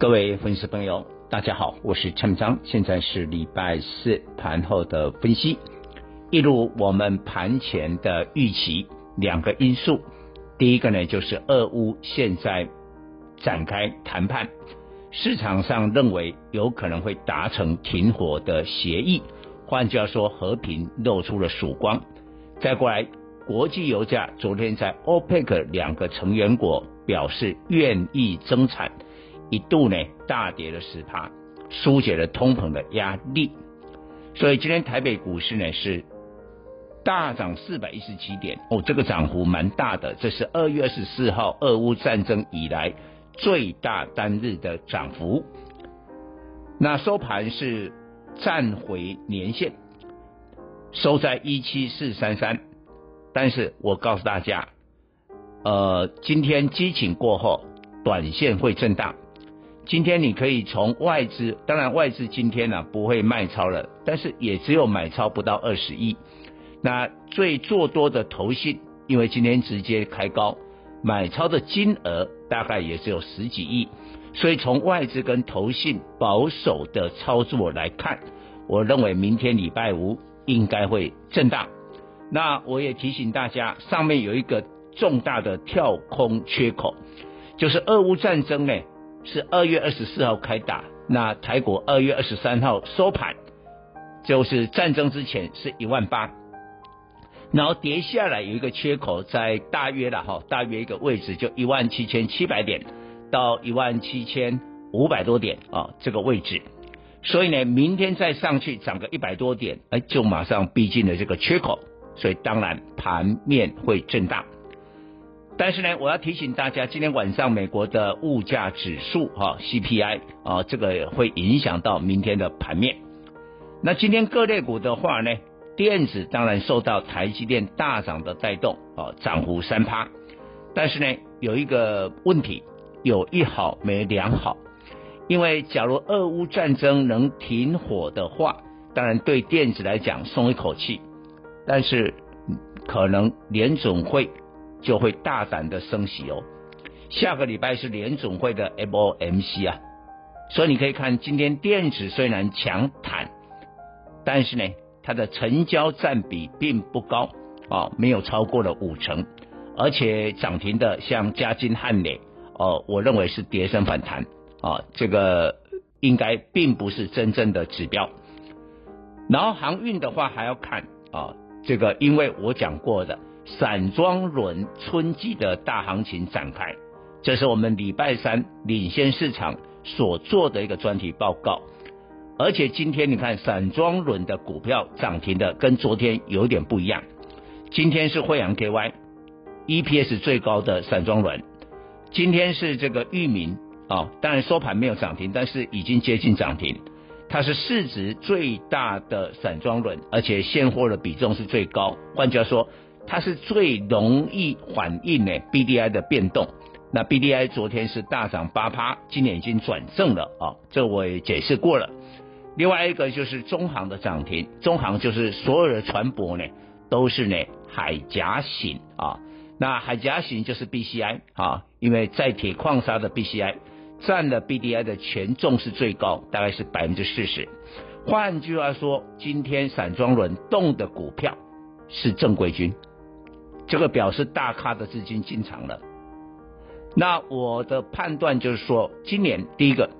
各位粉丝朋友，大家好，我是陈章，现在是礼拜四盘后的分析。一如我们盘前的预期，两个因素，第一个呢就是俄乌现在展开谈判，市场上认为有可能会达成停火的协议，换句话说，和平露出了曙光。再过来。国际油价昨天在 OPEC 两个成员国表示愿意增产，一度呢大跌了十趴，疏解了通膨的压力。所以今天台北股市呢是大涨四百一十七点哦，这个涨幅蛮大的，这是二月二十四号俄乌战争以来最大单日的涨幅。那收盘是站回年线，收在一七四三三。但是我告诉大家，呃，今天激情过后，短线会震荡。今天你可以从外资，当然外资今天呢、不会卖超了，但是也只有买超不到二十亿。那最做多的投信，因为今天直接开高，买超的金额大概也只有十几亿。所以从外资跟投信保守的操作来看，我认为明天礼拜五应该会震荡。那我也提醒大家，上面有一个重大的跳空缺口，就是俄乌战争呢是二月二十四号开打，那台股二月二十三号收盘，就是战争之前是一万八，然后跌下来有一个缺口在大约了哈，大约一个位置就一万七千七百点到一万七千五百多点啊这个位置，所以呢明天再上去涨个一百多点，哎就马上逼近了这个缺口。所以当然盘面会震荡，但是呢，我要提醒大家，今天晚上美国的物价指数哈 CPI 啊，这个会影响到明天的盘面。那今天各类股的话呢，电子当然受到台积电大涨的带动啊，涨幅三趴。但是呢，有一个问题，有一好没两好，因为假如俄乌战争能停火的话，当然对电子来讲松一口气。但是可能联总会就会大胆的升息哦，下个礼拜是联总会的 FOMC 啊，所以你可以看今天电子虽然强弹，但是呢它的成交占比并不高啊，没有超过了五成，而且涨停的像嘉金汉磊哦，我认为是跌升反弹啊，这个应该并不是真正的指标。然后航运的话还要看啊。这个，因为我讲过的散装轮春季的大行情展开，这是我们礼拜三领先市场所做的一个专题报告。而且今天你看散装轮的股票涨停的跟昨天有点不一样。今天是惠阳 KY，EPS 最高的散装轮。今天是这个域名啊，当然收盘没有涨停，但是已经接近涨停。它是市值最大的散装轮，而且现货的比重是最高。换句话说，它是最容易反映呢 BDI 的变动。那 BDI 昨天是大涨八趴，今年已经转正了啊，这我也解释过了。另外一个就是中航的涨停，中航就是所有的船舶呢都是呢海岬型啊，那海岬型就是 BCI 啊，因为载铁矿砂的 BCI。占了 BDI 的权重是最高，大概是百分之四十。换句话说，今天散装轮动的股票是正规军，这个表示大咖的资金进场了。那我的判断就是说，今年第一个，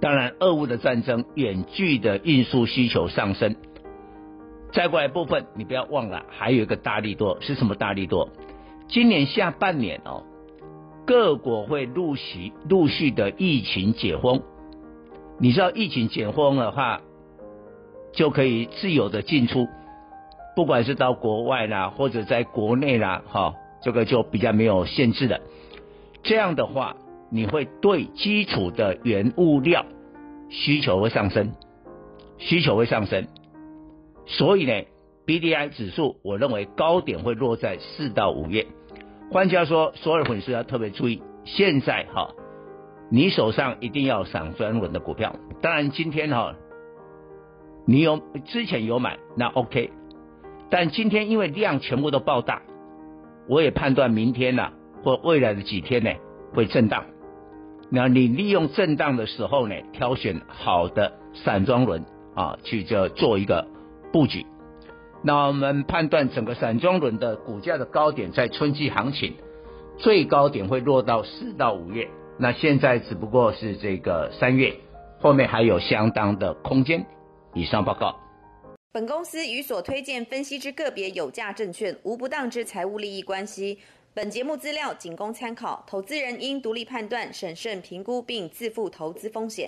当然俄乌的战争远距的运输需求上升，再过来部分你不要忘了，还有一个大利多是什么大利多？今年下半年哦。各国会陆续陆续的疫情解封，你知道疫情解封的话，就可以自由的进出，不管是到国外啦，或者在国内啦，哈，这个就比较没有限制的。这样的话，你会对基础的原物料需求会上升，需求会上升，所以呢，BDI 指数我认为高点会落在四到五月。换句话说，所有粉丝要特别注意，现在哈，你手上一定要散装轮的股票。当然今天哈，你有之前有买那 OK，但今天因为量全部都爆大，我也判断明天呢、啊、或未来的几天呢会震荡。那你利用震荡的时候呢，挑选好的散装轮啊，去就做一个布局。那我们判断整个散装轮的股价的高点在春季行情，最高点会落到四到五月。那现在只不过是这个三月，后面还有相当的空间。以上报告。本公司与所推荐分析之个别有价证券无不当之财务利益关系。本节目资料仅供参考，投资人应独立判断、审慎评估并自负投资风险。